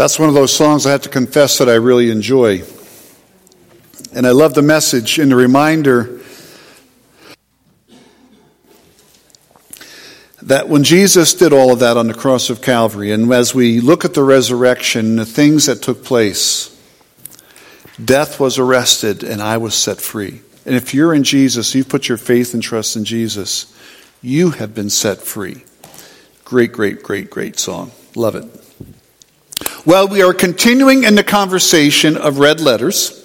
That's one of those songs I have to confess that I really enjoy. And I love the message and the reminder that when Jesus did all of that on the cross of Calvary, and as we look at the resurrection, the things that took place, death was arrested and I was set free. And if you're in Jesus, you've put your faith and trust in Jesus, you have been set free. Great, great, great, great song. Love it. Well, we are continuing in the conversation of red letters.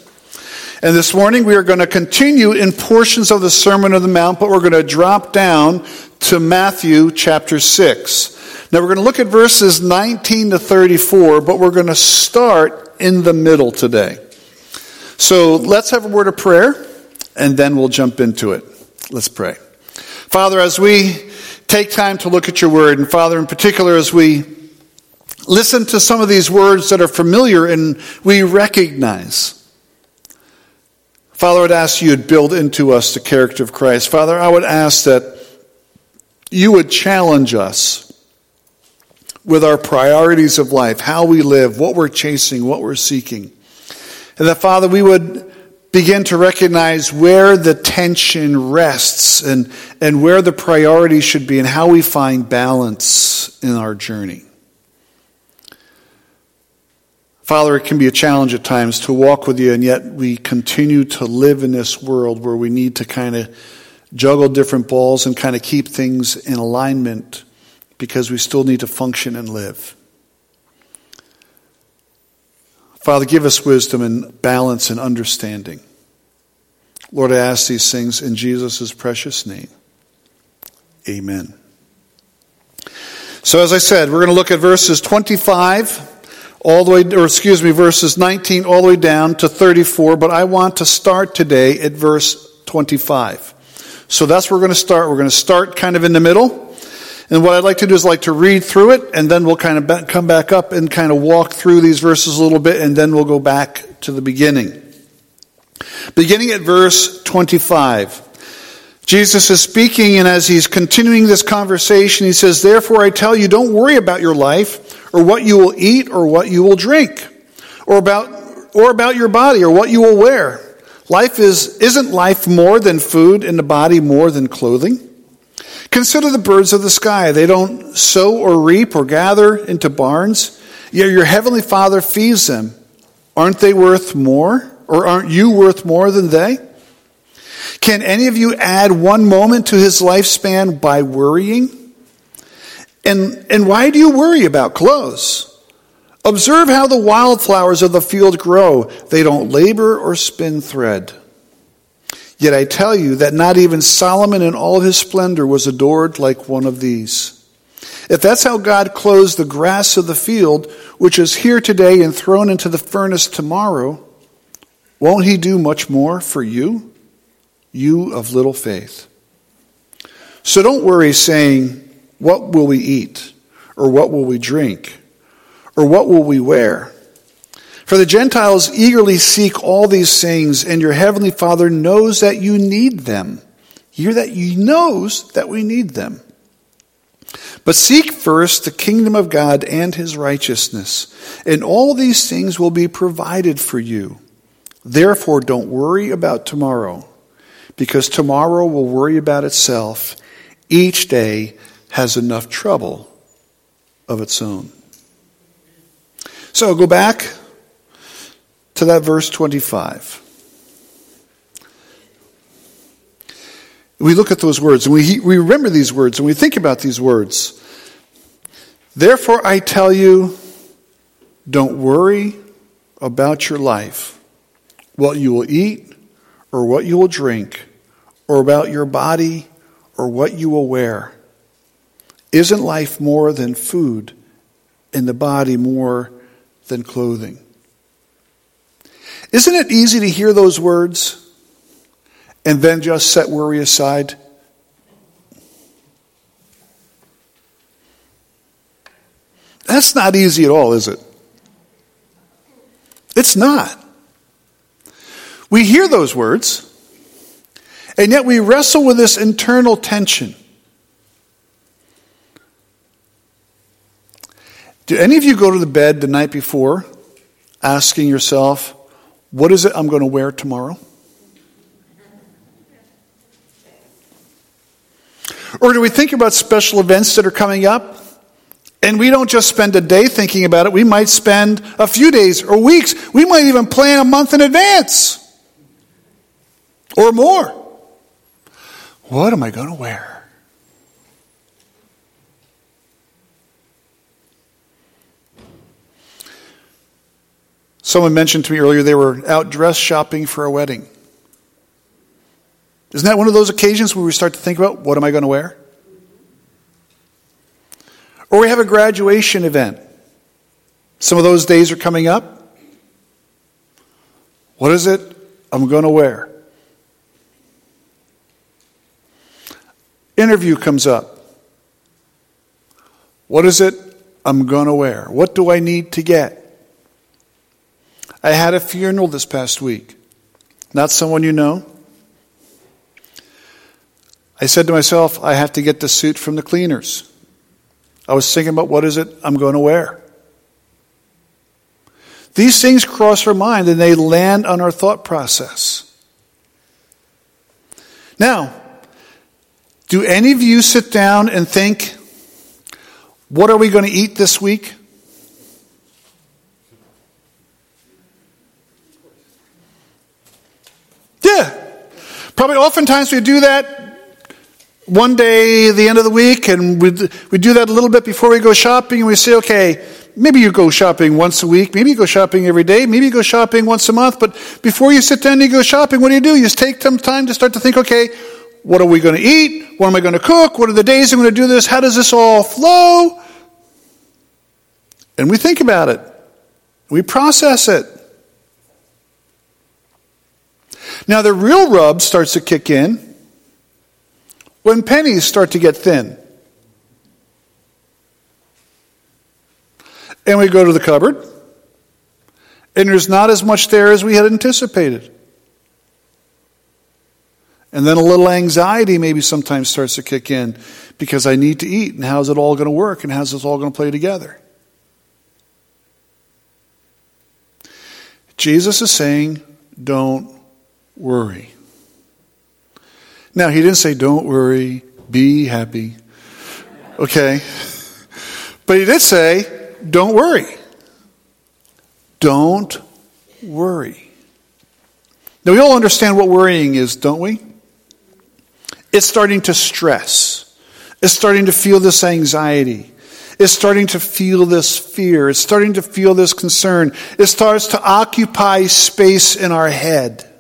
And this morning we are going to continue in portions of the Sermon on the Mount, but we're going to drop down to Matthew chapter 6. Now we're going to look at verses 19 to 34, but we're going to start in the middle today. So let's have a word of prayer and then we'll jump into it. Let's pray. Father, as we take time to look at your word, and Father, in particular, as we listen to some of these words that are familiar and we recognize, Father, I would ask you to build into us the character of Christ. Father, I would ask that you would challenge us with our priorities of life, how we live, what we're chasing, what we're seeking. And that, Father, we would begin to recognize where the tension rests and, and where the priority should be and how we find balance in our journey. Father, it can be a challenge at times to walk with you, and yet we continue to live in this world where we need to kind of juggle different balls and kind of keep things in alignment because we still need to function and live. Father, give us wisdom and balance and understanding. Lord, I ask these things in Jesus' precious name. Amen. So, as I said, we're going to look at verses 25 all the way, or excuse me, verses 19 all the way down to 34, but I want to start today at verse 25. So that's where we're going to start. We're going to start kind of in the middle. And what I'd like to do is like to read through it, and then we'll kind of come back up and kind of walk through these verses a little bit, and then we'll go back to the beginning. Beginning at verse 25. Jesus is speaking, and as he's continuing this conversation, he says, Therefore I tell you, don't worry about your life, or what you will eat, or what you will drink, or about, or about your body, or what you will wear. Life is, isn't life more than food, and the body more than clothing? Consider the birds of the sky. They don't sow or reap or gather into barns, yet your heavenly Father feeds them. Aren't they worth more? Or aren't you worth more than they? Can any of you add one moment to his lifespan by worrying? And, and why do you worry about clothes? Observe how the wildflowers of the field grow. They don't labor or spin thread. Yet I tell you that not even Solomon in all his splendor was adored like one of these. If that's how God clothes the grass of the field, which is here today and thrown into the furnace tomorrow, won't he do much more for you, you of little faith? So don't worry saying, What will we eat? Or what will we drink? Or what will we wear? For the Gentiles eagerly seek all these things, and your heavenly Father knows that you need them. Hear that he knows that we need them. But seek first the kingdom of God and his righteousness, and all these things will be provided for you. Therefore, don't worry about tomorrow, because tomorrow will worry about itself. Each day has enough trouble of its own. So go back to that verse 25. We look at those words and we, we remember these words and we think about these words. Therefore, I tell you, don't worry about your life, what you will eat or what you will drink, or about your body or what you will wear. Isn't life more than food and the body more than clothing? Isn't it easy to hear those words and then just set worry aside? That's not easy at all, is it? It's not. We hear those words, and yet we wrestle with this internal tension. Do any of you go to the bed the night before asking yourself, what is it I'm going to wear tomorrow? Or do we think about special events that are coming up? And we don't just spend a day thinking about it, we might spend a few days or weeks. We might even plan a month in advance or more. What am I going to wear? Someone mentioned to me earlier they were out dress shopping for a wedding. Isn't that one of those occasions where we start to think about what am I going to wear? Or we have a graduation event. Some of those days are coming up. What is it I'm going to wear? Interview comes up. What is it I'm going to wear? What do I need to get? I had a funeral this past week. Not someone you know. I said to myself, I have to get the suit from the cleaners. I was thinking about what is it I'm going to wear. These things cross our mind and they land on our thought process. Now, do any of you sit down and think, what are we going to eat this week? Yeah. Probably oftentimes we do that one day the end of the week and we, we do that a little bit before we go shopping and we say, okay, maybe you go shopping once a week, maybe you go shopping every day, maybe you go shopping once a month, but before you sit down and you go shopping, what do you do? You just take some time to start to think, okay, what are we going to eat? What am I going to cook? What are the days I'm going to do this? How does this all flow? And we think about it. We process it. Now the real rub starts to kick in when pennies start to get thin. And we go to the cupboard, and there's not as much there as we had anticipated. And then a little anxiety maybe sometimes starts to kick in because I need to eat, and how's it all going to work, and how's this all going to play together? Jesus is saying, don't worry. Now, he didn't say, don't worry, be happy. Okay? But he did say, don't worry. Don't worry. Now, we all understand what worrying is, don't we? It's starting to stress. It's starting to feel this anxiety. It's starting to feel this fear. It's starting to feel this concern. It starts to occupy space in our head.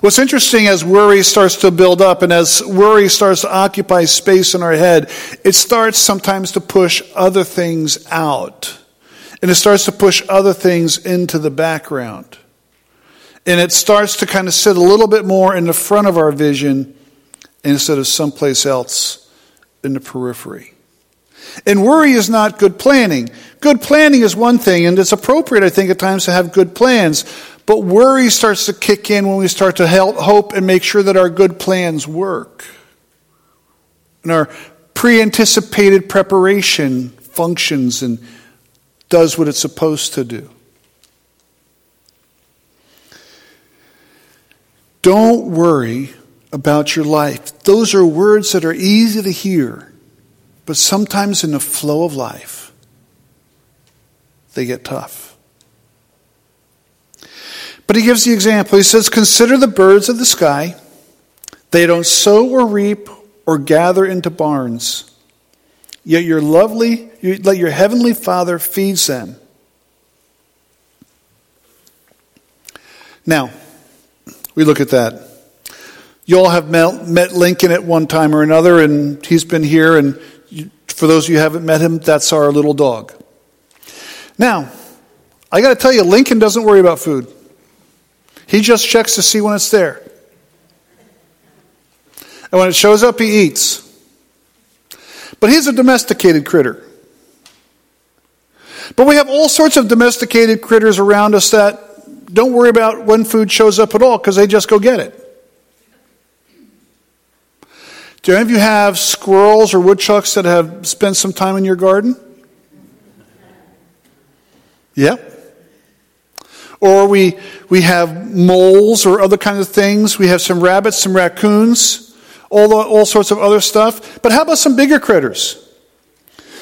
What's interesting as worry starts to build up and as worry starts to occupy space in our head, it starts sometimes to push other things out. And it starts to push other things into the background. And it starts to kind of sit a little bit more in the front of our vision instead of someplace else in the periphery. And worry is not good planning. Good planning is one thing, and it's appropriate, I think, at times to have good plans. But worry starts to kick in when we start to help, hope and make sure that our good plans work. And our pre anticipated preparation functions and does what it's supposed to do. Don't worry about your life. Those are words that are easy to hear, but sometimes in the flow of life, they get tough. But he gives the example. He says, Consider the birds of the sky. They don't sow or reap or gather into barns. Yet your lovely, let your heavenly Father feeds them. Now, we look at that. You all have met, Lincoln at one time or another, and he's been here. And for those of you who haven't met him, that's our little dog. Now, I got to tell you, Lincoln doesn't worry about food. He just checks to see when it's there. And when it shows up, he eats. But he's a domesticated critter. But we have all sorts of domesticated critters around us that don't worry about when food shows up at all because they just go get it. Do any of you have squirrels or woodchucks that have spent some time in your garden? Yep. Or we, we have moles or other kinds of things. We have some rabbits, some raccoons, all, the, all sorts of other stuff. But how about some bigger critters?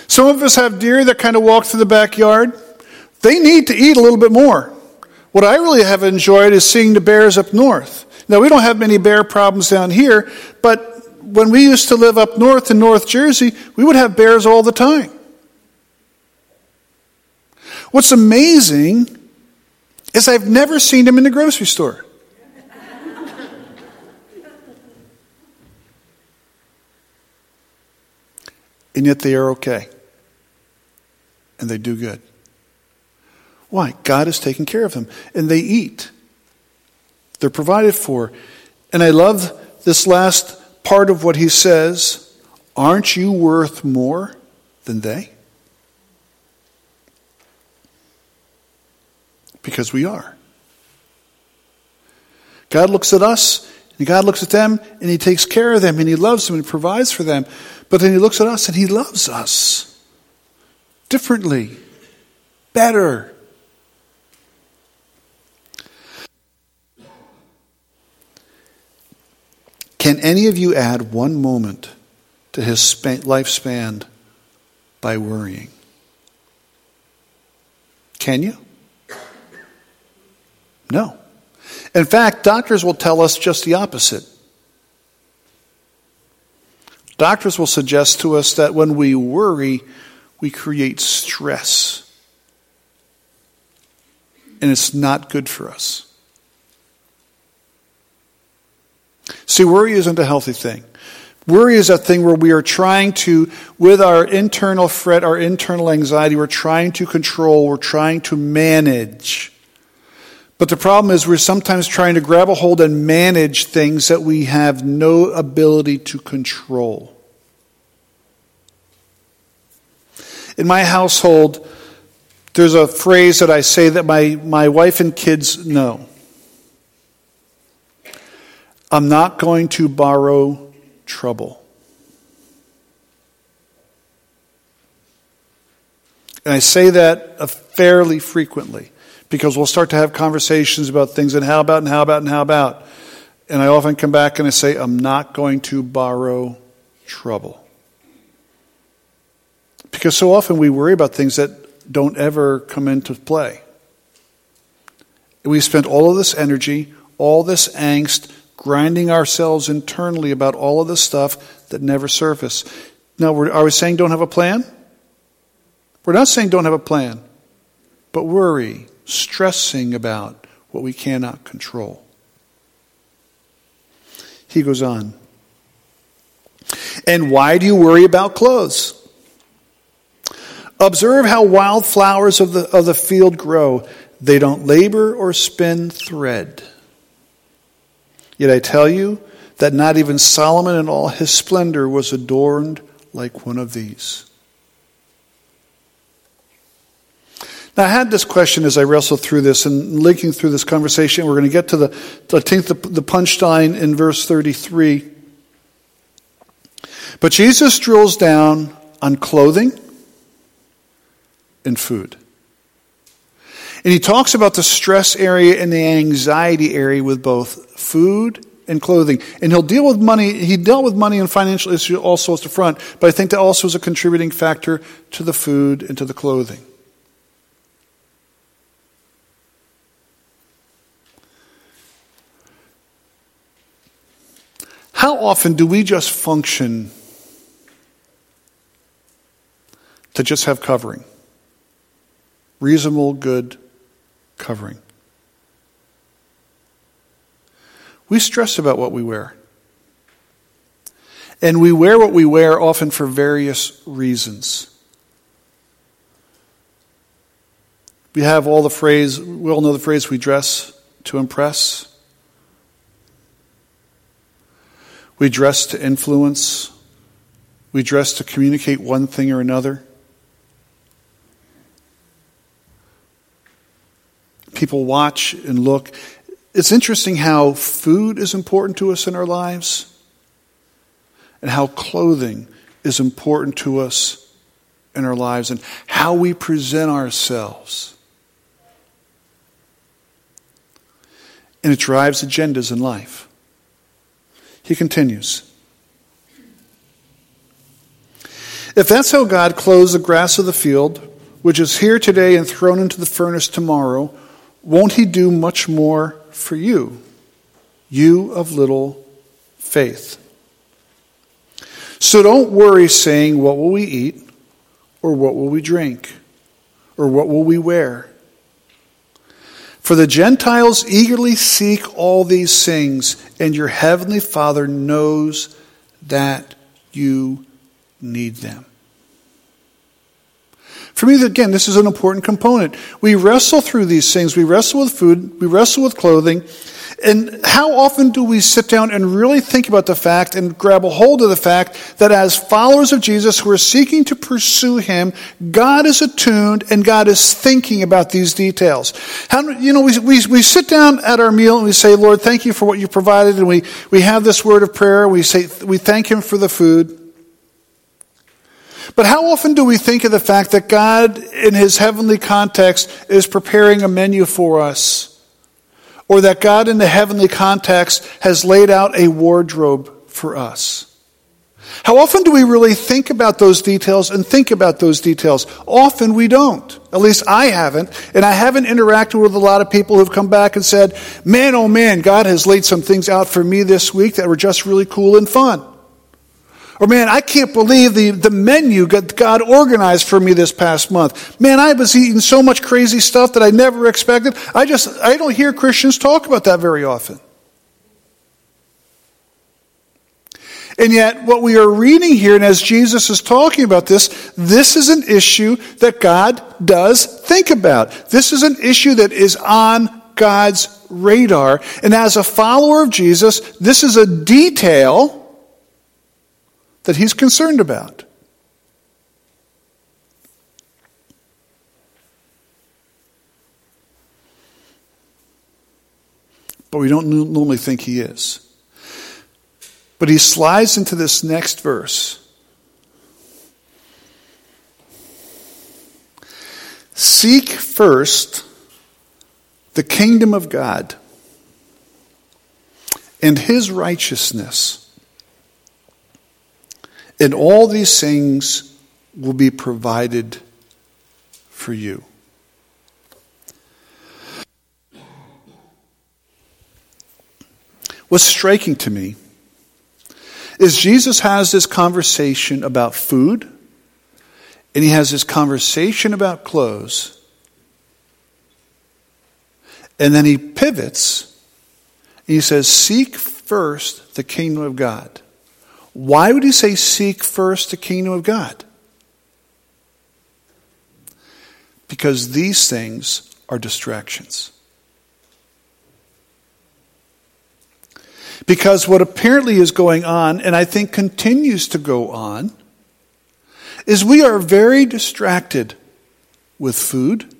Some of us have deer that kind of walk through the backyard. They need to eat a little bit more. What I really have enjoyed is seeing the bears up north. Now, we don't have many bear problems down here, but when we used to live up north in North Jersey, we would have bears all the time. What's amazing is I've never seen them in the grocery store. and yet they are okay. And they do good. Why? God has taken care of them. And they eat. They're provided for. And I love this last part of what he says Aren't you worth more than they? Because we are. God looks at us, and God looks at them, and He takes care of them, and He loves them, and provides for them. But then He looks at us, and He loves us differently, better. Can any of you add one moment to his lifespan by worrying? Can you? No. In fact, doctors will tell us just the opposite. Doctors will suggest to us that when we worry, we create stress. And it's not good for us. See, worry isn't a healthy thing. Worry is a thing where we are trying to, with our internal fret, our internal anxiety, we're trying to control, we're trying to manage. But the problem is we're sometimes trying to grab a hold and manage things that we have no ability to control. In my household, there's a phrase that I say that my, my wife and kids know. I'm not going to borrow trouble. And I say that fairly frequently because we'll start to have conversations about things and how about and how about and how about. And I often come back and I say, I'm not going to borrow trouble. Because so often we worry about things that don't ever come into play. We spent all of this energy, all this angst, grinding ourselves internally about all of the stuff that never surface. Now, are we saying don't have a plan? We're not saying don't have a plan, but worry, stressing about what we cannot control. He goes on. And why do you worry about clothes? Observe how wildflowers of the, of the field grow. They don't labor or spin thread. Yet I tell you that not even Solomon in all his splendor was adorned like one of these. Now, I had this question as I wrestled through this and linking through this conversation. We're going to get to the, I think, the, the punchline in verse 33. But Jesus drills down on clothing and food. And he talks about the stress area and the anxiety area with both food and clothing. And he'll deal with money. He dealt with money and financial issues also at the front, but I think that also is a contributing factor to the food and to the clothing. How often do we just function to just have covering? Reasonable, good covering. We stress about what we wear. And we wear what we wear often for various reasons. We have all the phrase, we all know the phrase, we dress to impress. We dress to influence. We dress to communicate one thing or another. People watch and look. It's interesting how food is important to us in our lives. and how clothing is important to us in our lives and how we present ourselves. And it drives agendas in life. He continues. If that's how God clothes the grass of the field, which is here today and thrown into the furnace tomorrow, won't He do much more for you, you of little faith? So don't worry saying, What will we eat? Or what will we drink? Or what will we wear? For the Gentiles eagerly seek all these things, and your heavenly Father knows that you need them. For me, again, this is an important component. We wrestle through these things. We wrestle with food. We wrestle with clothing. And how often do we sit down and really think about the fact and grab a hold of the fact that as followers of Jesus who are seeking to pursue Him, God is attuned and God is thinking about these details? How, you know, we, we, we sit down at our meal and we say, Lord, thank you for what you provided. And we, we have this word of prayer. We say, we thank Him for the food. But how often do we think of the fact that God, in His heavenly context, is preparing a menu for us? Or that God, in the heavenly context, has laid out a wardrobe for us? How often do we really think about those details and think about those details? Often we don't. At least I haven't. And I haven't interacted with a lot of people who've come back and said, man, oh man, God has laid some things out for me this week that were just really cool and fun. Or man, I can't believe the, the menu God organized for me this past month. Man, I was eating so much crazy stuff that I never expected. I just, I don't hear Christians talk about that very often. And yet, what we are reading here, and as Jesus is talking about this, this is an issue that God does think about. This is an issue that is on God's radar. And as a follower of Jesus, this is a detail that he's concerned about. But we don't normally think he is. But he slides into this next verse. Seek first the kingdom of God and his righteousness and all these things will be provided for you. What's striking to me is Jesus has this conversation about food, and he has this conversation about clothes, and then he pivots and he says, Seek first the kingdom of God. Why would he say, Seek first the kingdom of God? Because these things are distractions. Because what apparently is going on, and I think continues to go on, is we are very distracted with food,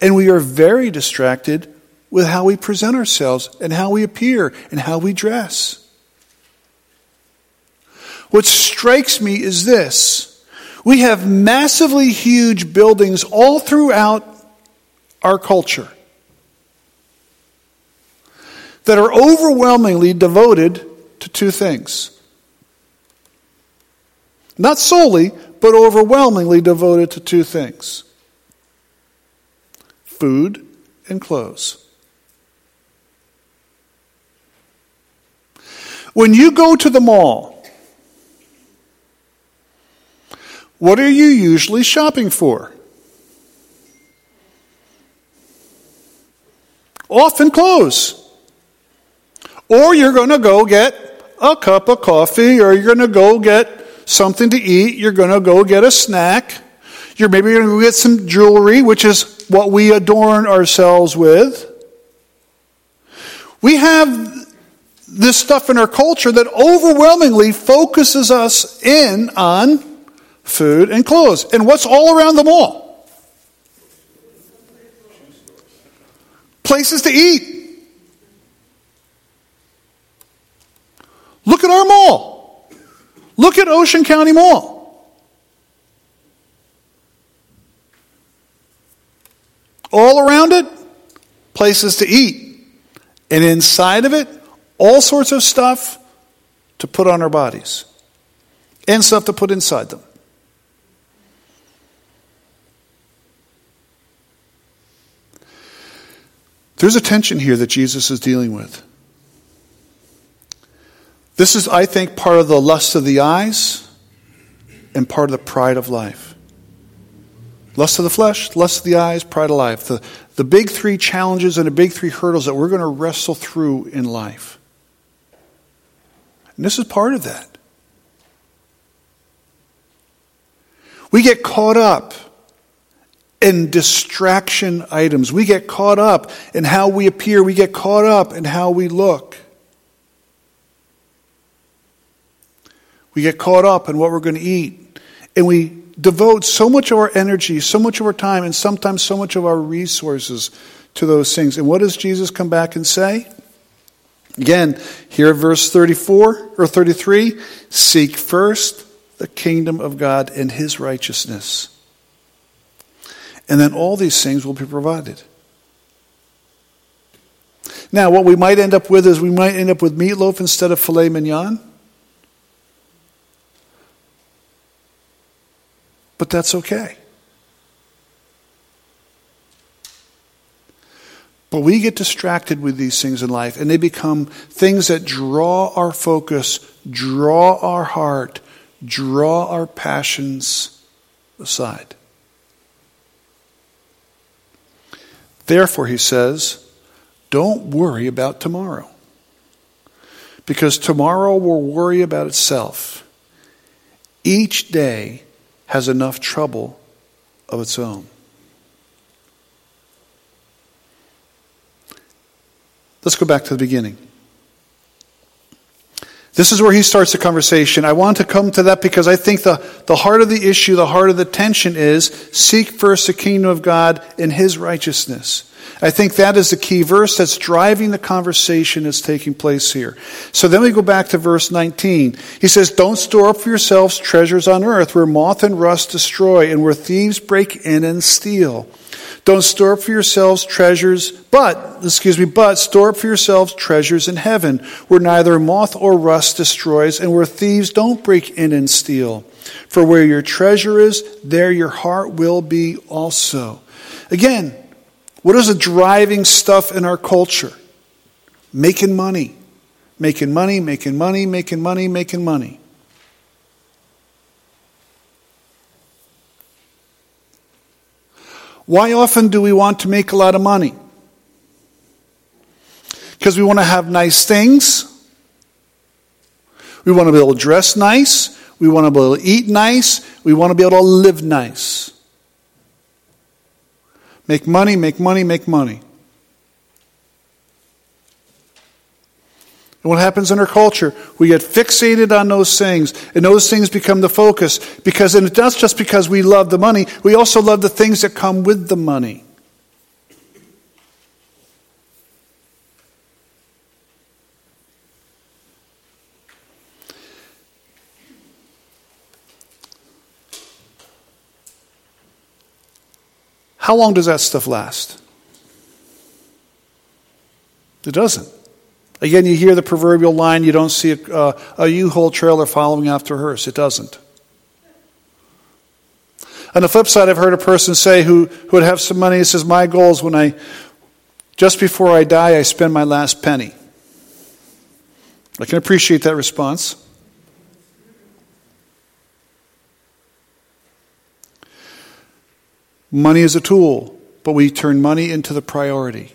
and we are very distracted with how we present ourselves, and how we appear, and how we dress. What strikes me is this. We have massively huge buildings all throughout our culture that are overwhelmingly devoted to two things. Not solely, but overwhelmingly devoted to two things food and clothes. When you go to the mall, What are you usually shopping for? Often clothes. Or you're going to go get a cup of coffee, or you're going to go get something to eat, you're going to go get a snack, you're maybe going to go get some jewelry, which is what we adorn ourselves with. We have this stuff in our culture that overwhelmingly focuses us in on food, and clothes. And what's all around the mall? Places to eat. Look at our mall. Look at Ocean County Mall. All around it, places to eat. And inside of it, all sorts of stuff to put on our bodies and stuff to put inside them. There's a tension here that Jesus is dealing with. This is, I think, part of the lust of the eyes and part of the pride of life. Lust of the flesh, lust of the eyes, pride of life. The, the big three challenges and the big three hurdles that we're going to wrestle through in life. And this is part of that. We get caught up in distraction items. We get caught up in how we appear. We get caught up in how we look. We get caught up in what we're going to eat. And we devote so much of our energy, so much of our time, and sometimes so much of our resources to those things. And what does Jesus come back and say? Again, here verse 34 or 33 seek first the kingdom of God and his righteousness. And then all these things will be provided. Now, what we might end up with is we might end up with meatloaf instead of filet mignon. But that's okay. But we get distracted with these things in life, and they become things that draw our focus, draw our heart, draw our passions aside. Therefore, he says, don't worry about tomorrow. Because tomorrow will worry about itself. Each day has enough trouble of its own. Let's go back to the beginning. This is where he starts the conversation. I want to come to that because I think the, the heart of the issue, the heart of the tension is seek first the kingdom of God and his righteousness. I think that is the key verse that's driving the conversation that's taking place here. So then we go back to verse 19. He says, Don't store up for yourselves treasures on earth where moth and rust destroy and where thieves break in and steal. Don't store up for yourselves treasures, but, excuse me, but store up for yourselves treasures in heaven, where neither moth or rust destroys, and where thieves don't break in and steal. For where your treasure is, there your heart will be also. Again, what is the driving stuff in our culture? Making money. Making money, making money, making money, making money. Why often do we want to make a lot of money? Because we want to have nice things. We want to be able to dress nice. We want to be able to eat nice. We want to be able to live nice. Make money, make money, make money. What happens in our culture? We get fixated on those things, and those things become the focus. Because, and it's just because we love the money, we also love the things that come with the money. How long does that stuff last? It doesn't. Again, you hear the proverbial line, you don't see a uh, a U-Haul trailer following after a hearse. It doesn't. On the flip side, I've heard a person say who, who would have some money, he says, My goal is when I, just before I die, I spend my last penny. I can appreciate that response. Money is a tool, but we turn money into the priority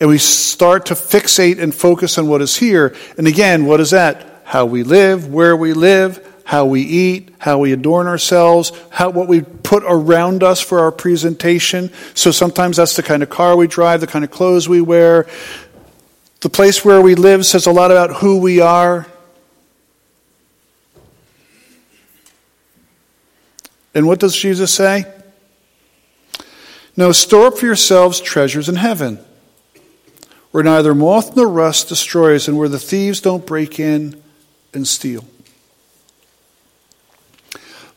and we start to fixate and focus on what is here. And again, what is that? How we live, where we live, how we eat, how we adorn ourselves, how, what we put around us for our presentation. So sometimes that's the kind of car we drive, the kind of clothes we wear. The place where we live says a lot about who we are. And what does Jesus say? No, store up for yourselves treasures in heaven where neither moth nor rust destroys, and where the thieves don't break in and steal.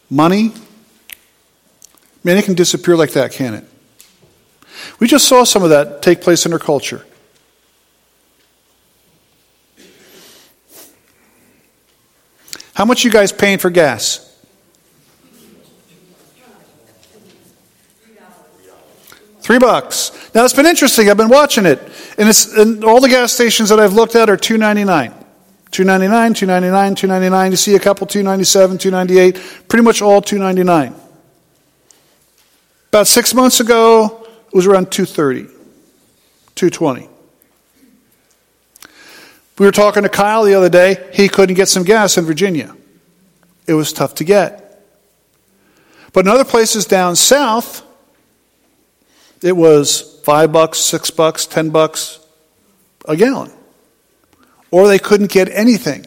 Money, man, it can disappear like that, can it? We just saw some of that take place in our culture. How much you guys paying for gas? Three bucks. Now it's been interesting. I've been watching it, and it's and all the gas stations that I've looked at are two ninety nine. 299 299 299 you see a couple 297 298 pretty much all 299 about six months ago it was around 230 220 we were talking to kyle the other day. He couldn't get some gas in virginia. It was tough to get. But in other places down south it was five bucks, six bucks, ten bucks a gallon. Or they couldn't get anything.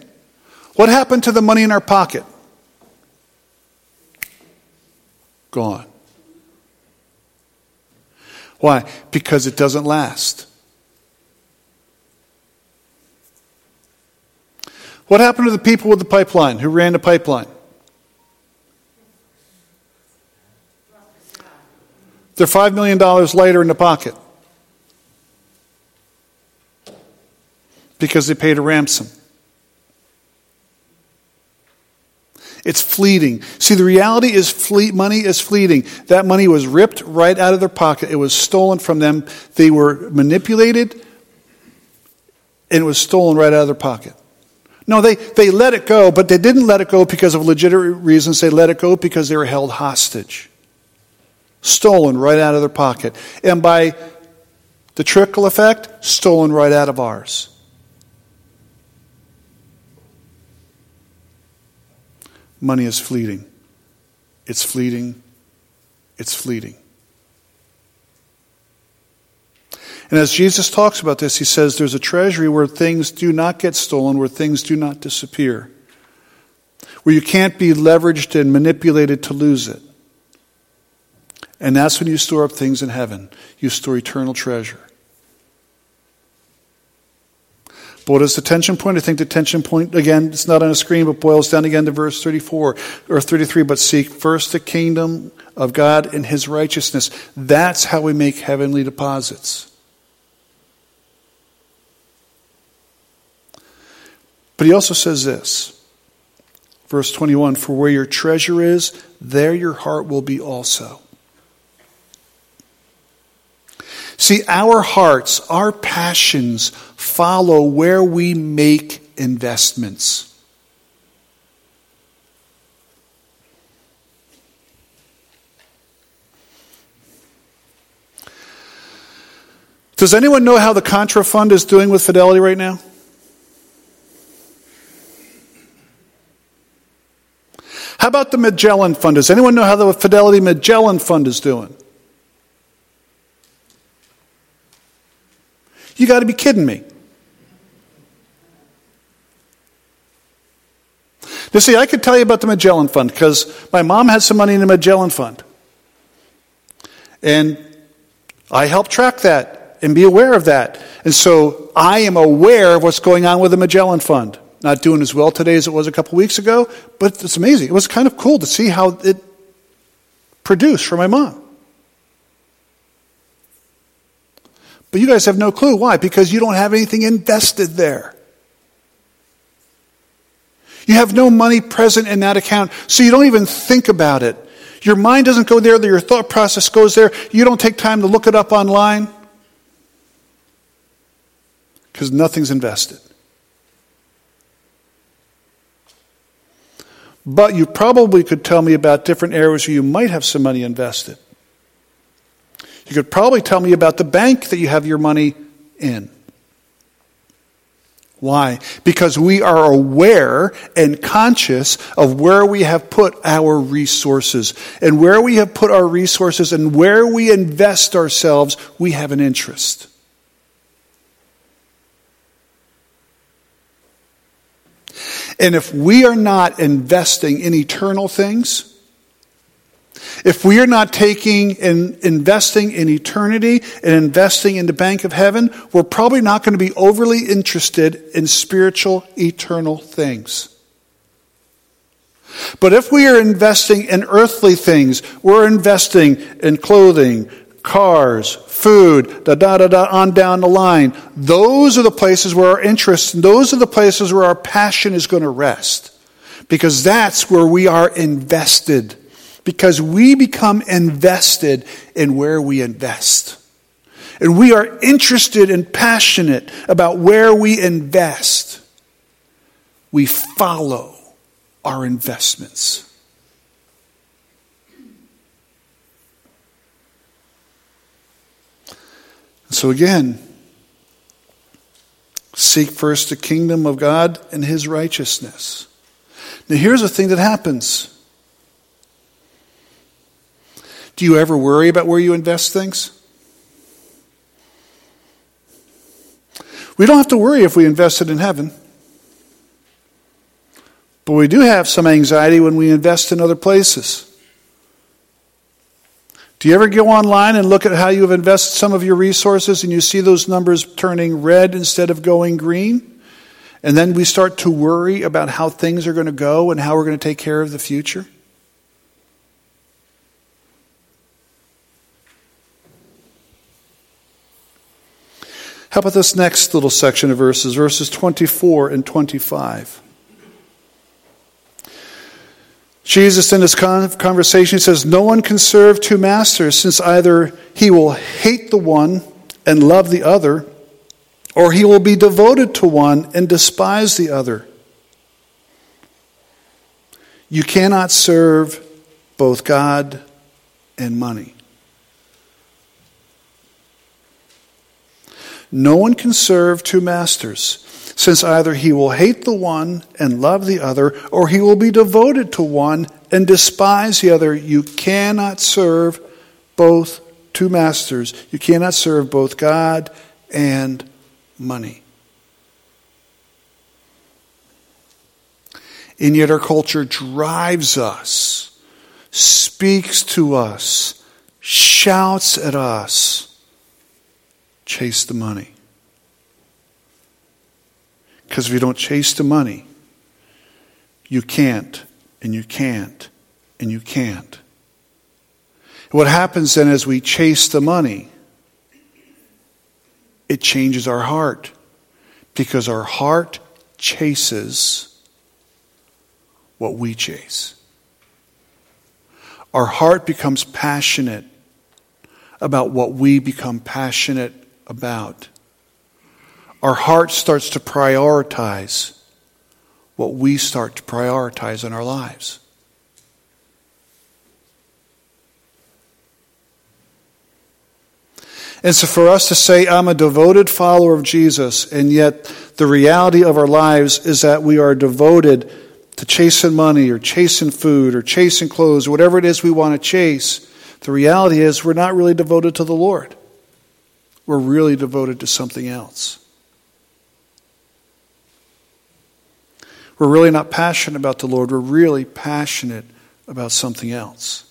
What happened to the money in our pocket? Gone. Why? Because it doesn't last. What happened to the people with the pipeline who ran the pipeline? They're $5 million later in the pocket because they paid a ransom. It's fleeting. See, the reality is money is fleeting. That money was ripped right out of their pocket. It was stolen from them. They were manipulated and it was stolen right out of their pocket. No, they, they let it go, but they didn't let it go because of legitimate reasons. They let it go because they were held hostage stolen right out of their pocket. And by the trickle effect, stolen right out of ours. Money is fleeting. It's fleeting. It's fleeting. And as Jesus talks about this, he says there's a treasury where things do not get stolen, where things do not disappear, where you can't be leveraged and manipulated to lose it. And that's when you store up things in heaven. You store eternal treasure. But what is the tension point? I think the tension point, again, it's not on a screen, but boils down again to verse 34 or 33. But seek first the kingdom of God and his righteousness. That's how we make heavenly deposits. But he also says this, verse 21 For where your treasure is, there your heart will be also. See, our hearts, our passions follow where we make investments. Does anyone know how the Contrafund is doing with Fidelity right now? How about the Magellan Fund? Does anyone know how the Fidelity Magellan Fund is doing? You got to be kidding me. You see, I could tell you about the Magellan Fund because my mom had some money in the Magellan Fund. And I help track that and be aware of that. And so I am aware of what's going on with the Magellan Fund. Not doing as well today as it was a couple weeks ago, but it's amazing. It was kind of cool to see how it produced for my mom. But you guys have no clue. Why? Because you don't have anything invested there. You have no money present in that account, so you don't even think about it. Your mind doesn't go there, your thought process goes there. You don't take time to look it up online because nothing's invested. But you probably could tell me about different areas where you might have some money invested. You could probably tell me about the bank that you have your money in. Why? Because we are aware and conscious of where we have put our resources. And where we have put our resources and where we invest ourselves, we have an interest. And if we are not investing in eternal things, if we are not taking and investing in eternity and investing in the bank of heaven, we're probably not going to be overly interested in spiritual, eternal things. But if we are investing in earthly things, we're investing in clothing, cars, food, da da da da, on down the line. Those are the places where our interest, those are the places where our passion is going to rest. Because that's where we are invested. Because we become invested in where we invest. And we are interested and passionate about where we invest. We follow our investments. So again, seek first the kingdom of God and his righteousness. Now, here's the thing that happens. Do you ever worry about where you invest things? We don't have to worry if we invest it in heaven. But we do have some anxiety when we invest in other places. Do you ever go online and look at how you have invested some of your resources and you see those numbers turning red instead of going green? And then we start to worry about how things are going to go and how we're going to take care of the future? How about this next little section of verses, verses 24 and 25? Jesus, in his conversation, says, No one can serve two masters, since either he will hate the one and love the other, or he will be devoted to one and despise the other. You cannot serve both God and money. No one can serve two masters since either he will hate the one and love the other, or he will be devoted to one and despise the other. You cannot serve both two masters. You cannot serve both God and money. And yet, our culture drives us, speaks to us, shouts at us chase the money. Because if you don't chase the money, you can't, and you can't, and you can't. What happens then as we chase the money, it changes our heart because our heart chases what we chase. Our heart becomes passionate about what we become passionate about our heart starts to prioritize what we start to prioritize in our lives. And so, for us to say, I'm a devoted follower of Jesus, and yet the reality of our lives is that we are devoted to chasing money or chasing food or chasing clothes, or whatever it is we want to chase, the reality is we're not really devoted to the Lord. We're really devoted to something else. we're really not passionate about the Lord. We're really passionate about something else.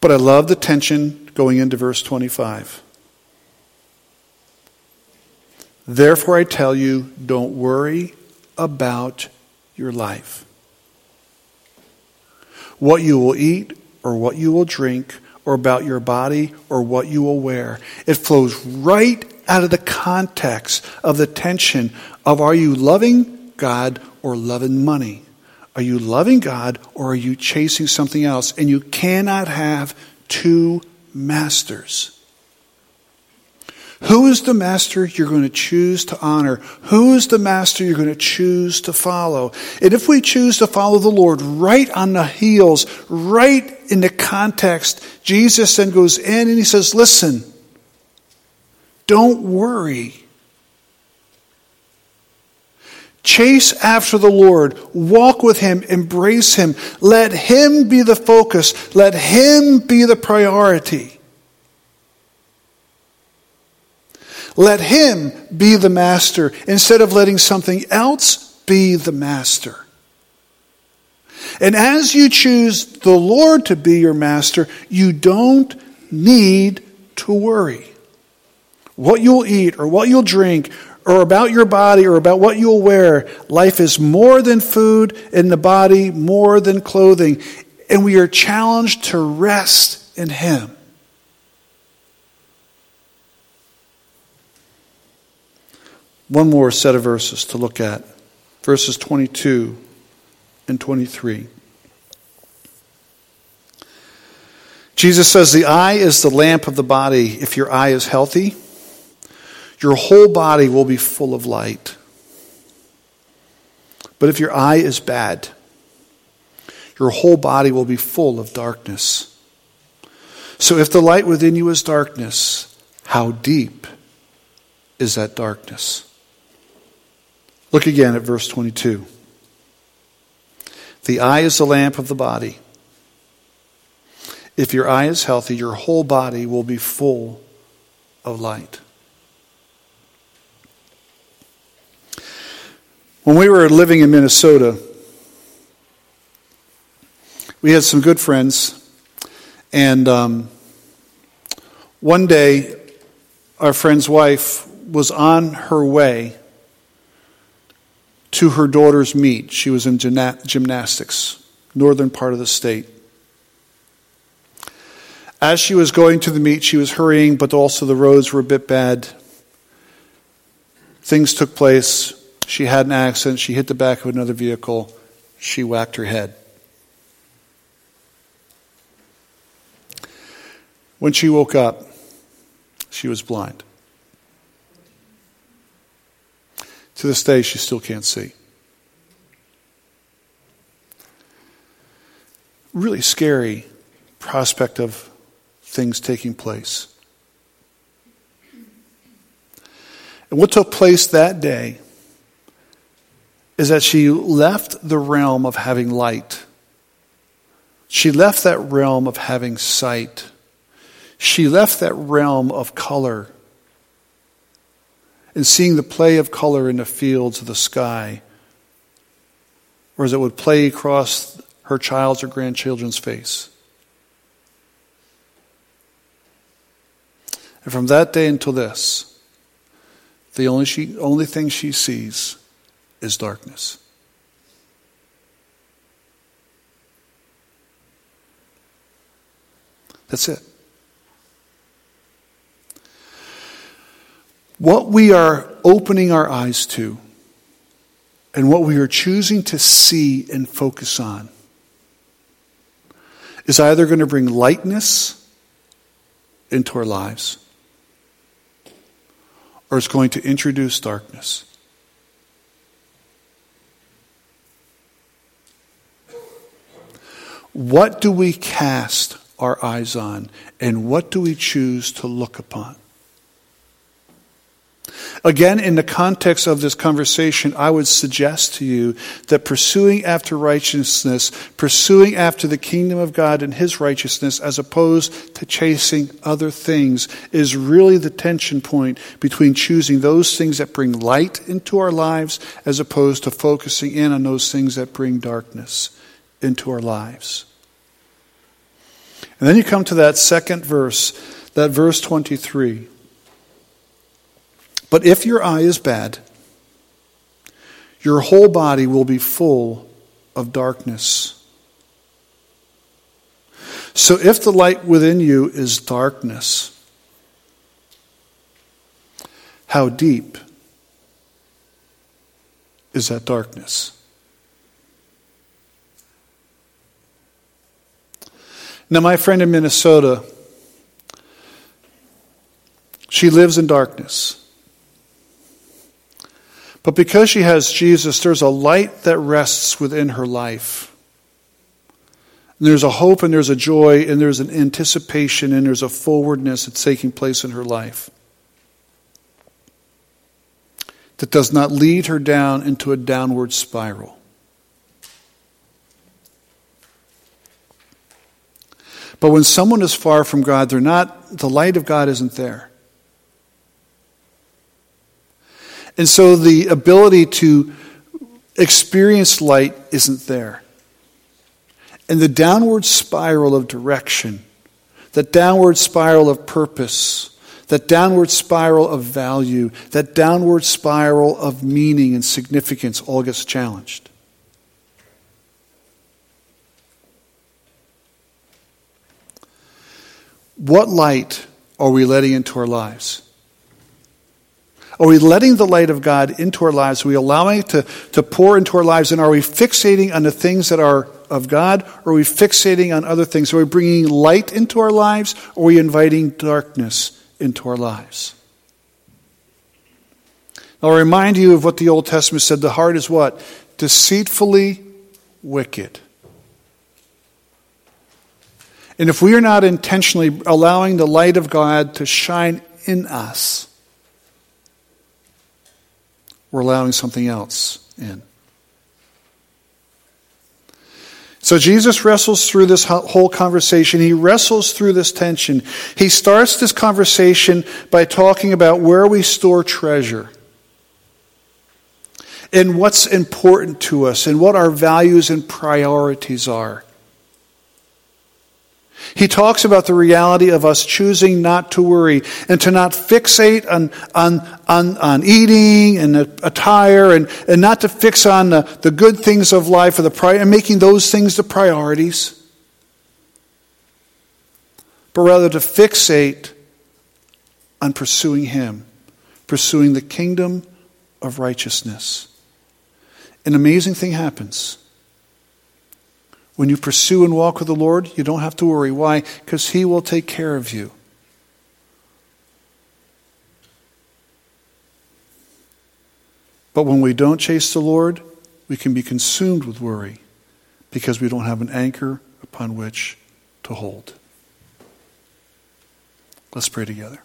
But I love the tension going into verse 25. Therefore, I tell you, don't worry about your life. What you will eat or what you will drink or about your body or what you will wear. It flows right out of the context of the tension of are you loving God or loving money? Are you loving God or are you chasing something else? And you cannot have two masters. Who is the master you're going to choose to honor? Who is the master you're going to choose to follow? And if we choose to follow the Lord right on the heels, right in the context, Jesus then goes in and he says, Listen, don't worry. Chase after the Lord. Walk with Him. Embrace Him. Let Him be the focus. Let Him be the priority. Let Him be the master instead of letting something else be the master. And as you choose the Lord to be your master, you don't need to worry what you'll eat or what you'll drink or about your body or about what you'll wear. Life is more than food, and the body more than clothing. And we are challenged to rest in Him. One more set of verses to look at verses 22 and 23. Jesus says, The eye is the lamp of the body. If your eye is healthy, your whole body will be full of light. But if your eye is bad, your whole body will be full of darkness. So if the light within you is darkness, how deep is that darkness? Look again at verse 22. The eye is the lamp of the body. If your eye is healthy, your whole body will be full of light. When we were living in Minnesota, we had some good friends, and um, one day our friend's wife was on her way to her daughter's meet. She was in gymnastics, northern part of the state. As she was going to the meet, she was hurrying, but also the roads were a bit bad. Things took place. She had an accident. She hit the back of another vehicle. She whacked her head. When she woke up, she was blind. To this day, she still can't see. Really scary prospect of things taking place. And what took place that day is that she left the realm of having light. She left that realm of having sight. She left that realm of color and seeing the play of color in the fields of the sky, or as it would play across her child's or grandchildren's face. And from that day until this, the only, she, only thing she sees is darkness. That's it. What we are opening our eyes to and what we are choosing to see and focus on is either going to bring lightness into our lives or it's going to introduce darkness. What do we cast our eyes on and what do we choose to look upon? Again, in the context of this conversation, I would suggest to you that pursuing after righteousness, pursuing after the kingdom of God and His righteousness, as opposed to chasing other things, is really the tension point between choosing those things that bring light into our lives as opposed to focusing in on those things that bring darkness into our lives. And then you come to that second verse, that verse 23. But if your eye is bad, your whole body will be full of darkness. So if the light within you is darkness, how deep is that darkness? Now, my friend in Minnesota, she lives in darkness. But because she has Jesus, there's a light that rests within her life. And there's a hope and there's a joy and there's an anticipation and there's a forwardness that's taking place in her life that does not lead her down into a downward spiral. But when someone is far from God, they're not, the light of God isn't there. And so the ability to experience light isn't there. And the downward spiral of direction, that downward spiral of purpose, that downward spiral of value, that downward spiral of meaning and significance all gets challenged. What light are we letting into our lives? Are we letting the light of God into our lives? Are we allowing it to, to pour into our lives? And are we fixating on the things that are of God? Or are we fixating on other things? Are we bringing light into our lives? Or are we inviting darkness into our lives? I'll remind you of what the Old Testament said. The heart is what? Deceitfully wicked. And if we are not intentionally allowing the light of God to shine in us, we're allowing something else in. So Jesus wrestles through this whole conversation. He wrestles through this tension. He starts this conversation by talking about where we store treasure and what's important to us and what our values and priorities are. He talks about the reality of us choosing not to worry and to not fixate on, on, on, on eating and attire and, and not to fix on the, the good things of life or the pri- and making those things the priorities, but rather to fixate on pursuing Him, pursuing the kingdom of righteousness. An amazing thing happens. When you pursue and walk with the Lord, you don't have to worry. Why? Because He will take care of you. But when we don't chase the Lord, we can be consumed with worry because we don't have an anchor upon which to hold. Let's pray together.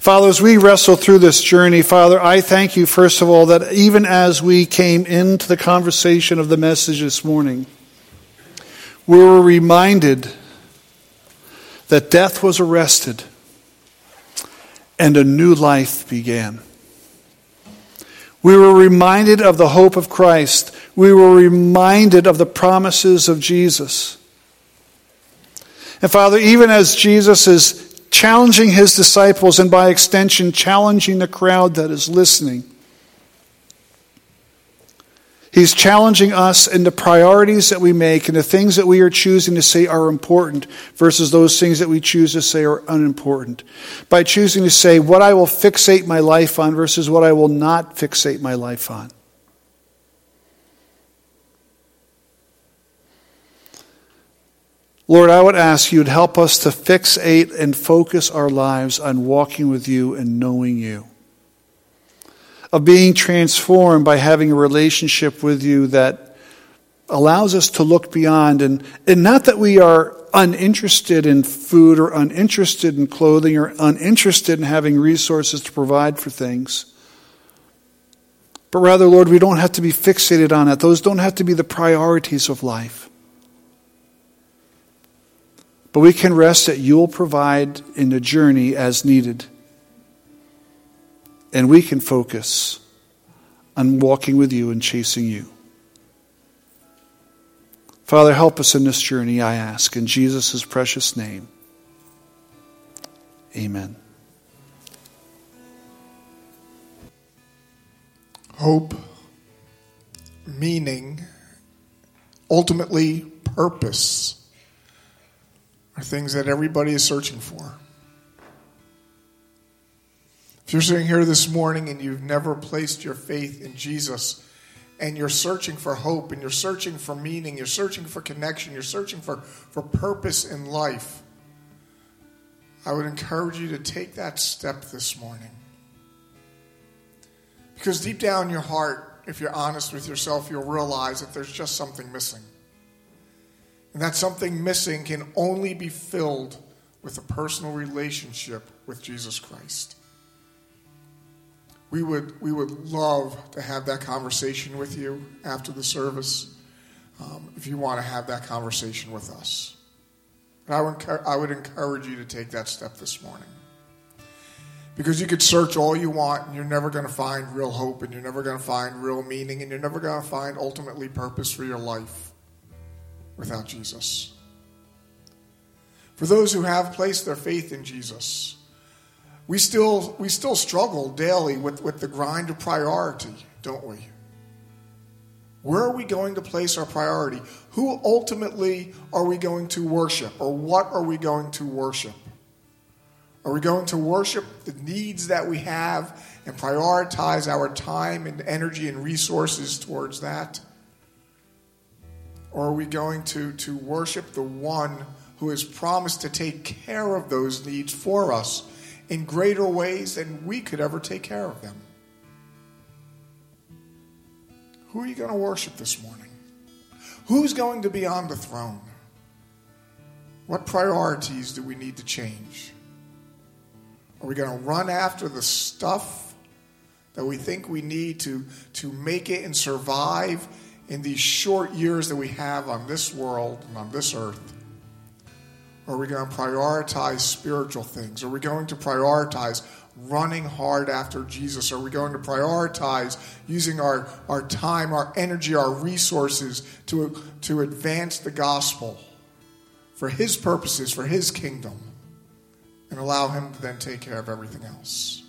Father, as we wrestle through this journey, Father, I thank you, first of all, that even as we came into the conversation of the message this morning, we were reminded that death was arrested and a new life began. We were reminded of the hope of Christ. We were reminded of the promises of Jesus. And Father, even as Jesus is challenging his disciples and by extension challenging the crowd that is listening. He's challenging us in the priorities that we make and the things that we are choosing to say are important versus those things that we choose to say are unimportant. By choosing to say what I will fixate my life on versus what I will not fixate my life on. Lord, I would ask you to help us to fixate and focus our lives on walking with you and knowing you. Of being transformed by having a relationship with you that allows us to look beyond and, and not that we are uninterested in food or uninterested in clothing or uninterested in having resources to provide for things. But rather, Lord, we don't have to be fixated on it. Those don't have to be the priorities of life. But we can rest that you will provide in the journey as needed. And we can focus on walking with you and chasing you. Father, help us in this journey, I ask, in Jesus' precious name. Amen. Hope, meaning, ultimately, purpose are things that everybody is searching for. If you're sitting here this morning and you've never placed your faith in Jesus, and you're searching for hope, and you're searching for meaning, you're searching for connection, you're searching for, for purpose in life, I would encourage you to take that step this morning. Because deep down in your heart, if you're honest with yourself, you'll realize that there's just something missing. And that something missing can only be filled with a personal relationship with Jesus Christ. We would, we would love to have that conversation with you after the service um, if you want to have that conversation with us. And I would, I would encourage you to take that step this morning. Because you could search all you want and you're never going to find real hope and you're never going to find real meaning and you're never going to find ultimately purpose for your life without Jesus. For those who have placed their faith in Jesus, we still, we still struggle daily with, with the grind of priority, don't we? Where are we going to place our priority? Who ultimately are we going to worship? Or what are we going to worship? Are we going to worship the needs that we have and prioritize our time and energy and resources towards that? Or are we going to, to worship the one who has promised to take care of those needs for us in greater ways than we could ever take care of them? Who are you going to worship this morning? Who's going to be on the throne? What priorities do we need to change? Are we going to run after the stuff that we think we need to, to make it and survive in these short years that we have on this world and on this earth? Are we going to prioritize spiritual things? Are we going to prioritize running hard after Jesus? Are we going to prioritize using our, our time, our energy, our resources to, to advance the gospel for His purposes, for His kingdom, and allow Him to then take care of everything else?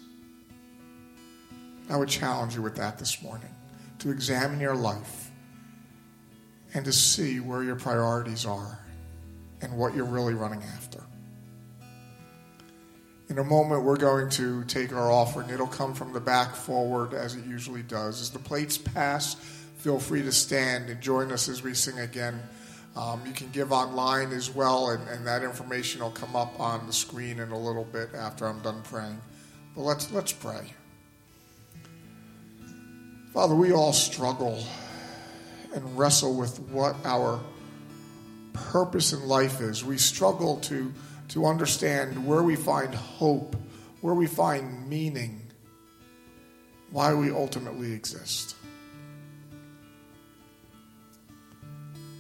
I would challenge you with that this morning to examine your life and to see where your priorities are and what you're really running after. In a moment, we're going to take our offering. It'll come from the back forward as it usually does. As the plates pass, feel free to stand and join us as we sing again. Um, you can give online as well, and, and that information will come up on the screen in a little bit after I'm done praying. But let's, let's pray. Father, we all struggle and wrestle with what our purpose in life is. We struggle to to understand where we find hope, where we find meaning, why we ultimately exist.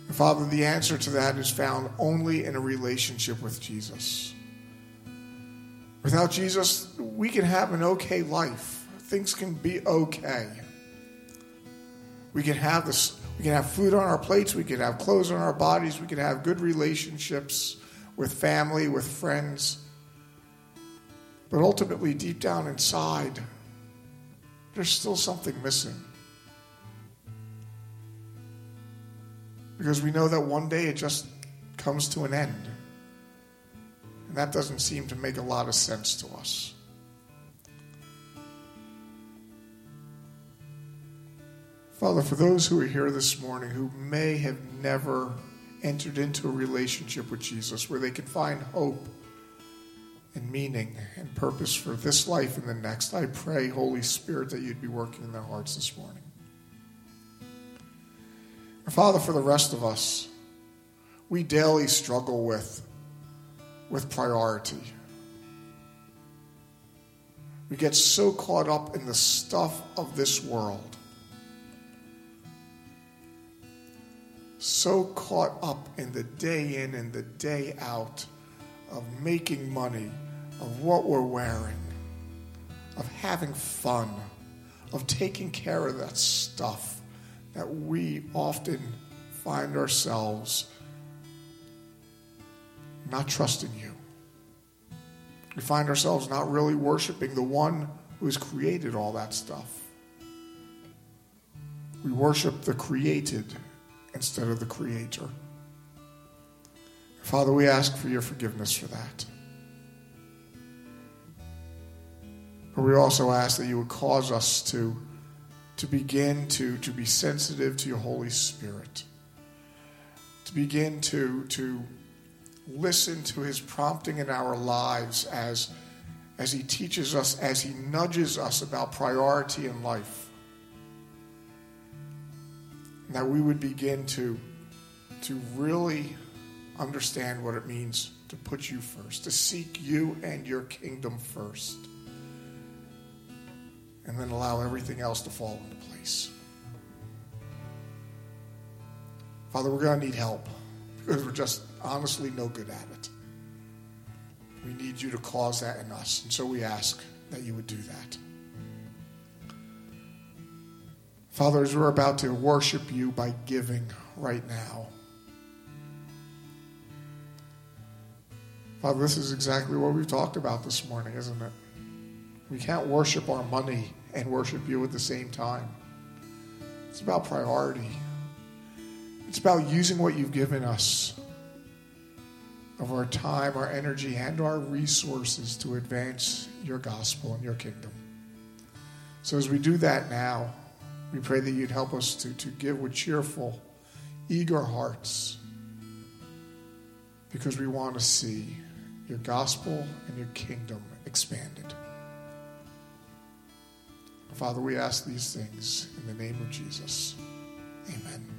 And Father, the answer to that is found only in a relationship with Jesus. Without Jesus, we can have an okay life. Things can be okay. We can have this we can have food on our plates, we can have clothes on our bodies, we can have good relationships with family, with friends. But ultimately, deep down inside, there's still something missing. Because we know that one day it just comes to an end. And that doesn't seem to make a lot of sense to us. Father, for those who are here this morning who may have never entered into a relationship with Jesus where they can find hope and meaning and purpose for this life and the next. I pray, Holy Spirit, that you'd be working in their hearts this morning. And Father, for the rest of us, we daily struggle with, with priority. We get so caught up in the stuff of this world so caught up in the day in and the day out of making money, of what we're wearing, of having fun, of taking care of that stuff that we often find ourselves not trusting you. We find ourselves not really worshiping the one who has created all that stuff. We worship the created instead of the Creator. Father, we ask for your forgiveness for that. But we also ask that you would cause us to, to begin to, to be sensitive to your Holy Spirit, to begin to, to listen to his prompting in our lives as, as he teaches us, as he nudges us about priority in life that we would begin to, to really understand what it means to put you first, to seek you and your kingdom first, and then allow everything else to fall into place. Father, we're going to need help because we're just honestly no good at it. We need you to cause that in us, and so we ask that you would do that. Father, as we're about to worship you by giving right now, Father, this is exactly what we've talked about this morning, isn't it? We can't worship our money and worship you at the same time. It's about priority. It's about using what you've given us of our time, our energy, and our resources to advance your gospel and your kingdom. So as we do that now, we pray that you'd help us to, to give with cheerful, eager hearts because we want to see your gospel and your kingdom expanded. Father, we ask these things in the name of Jesus. Amen.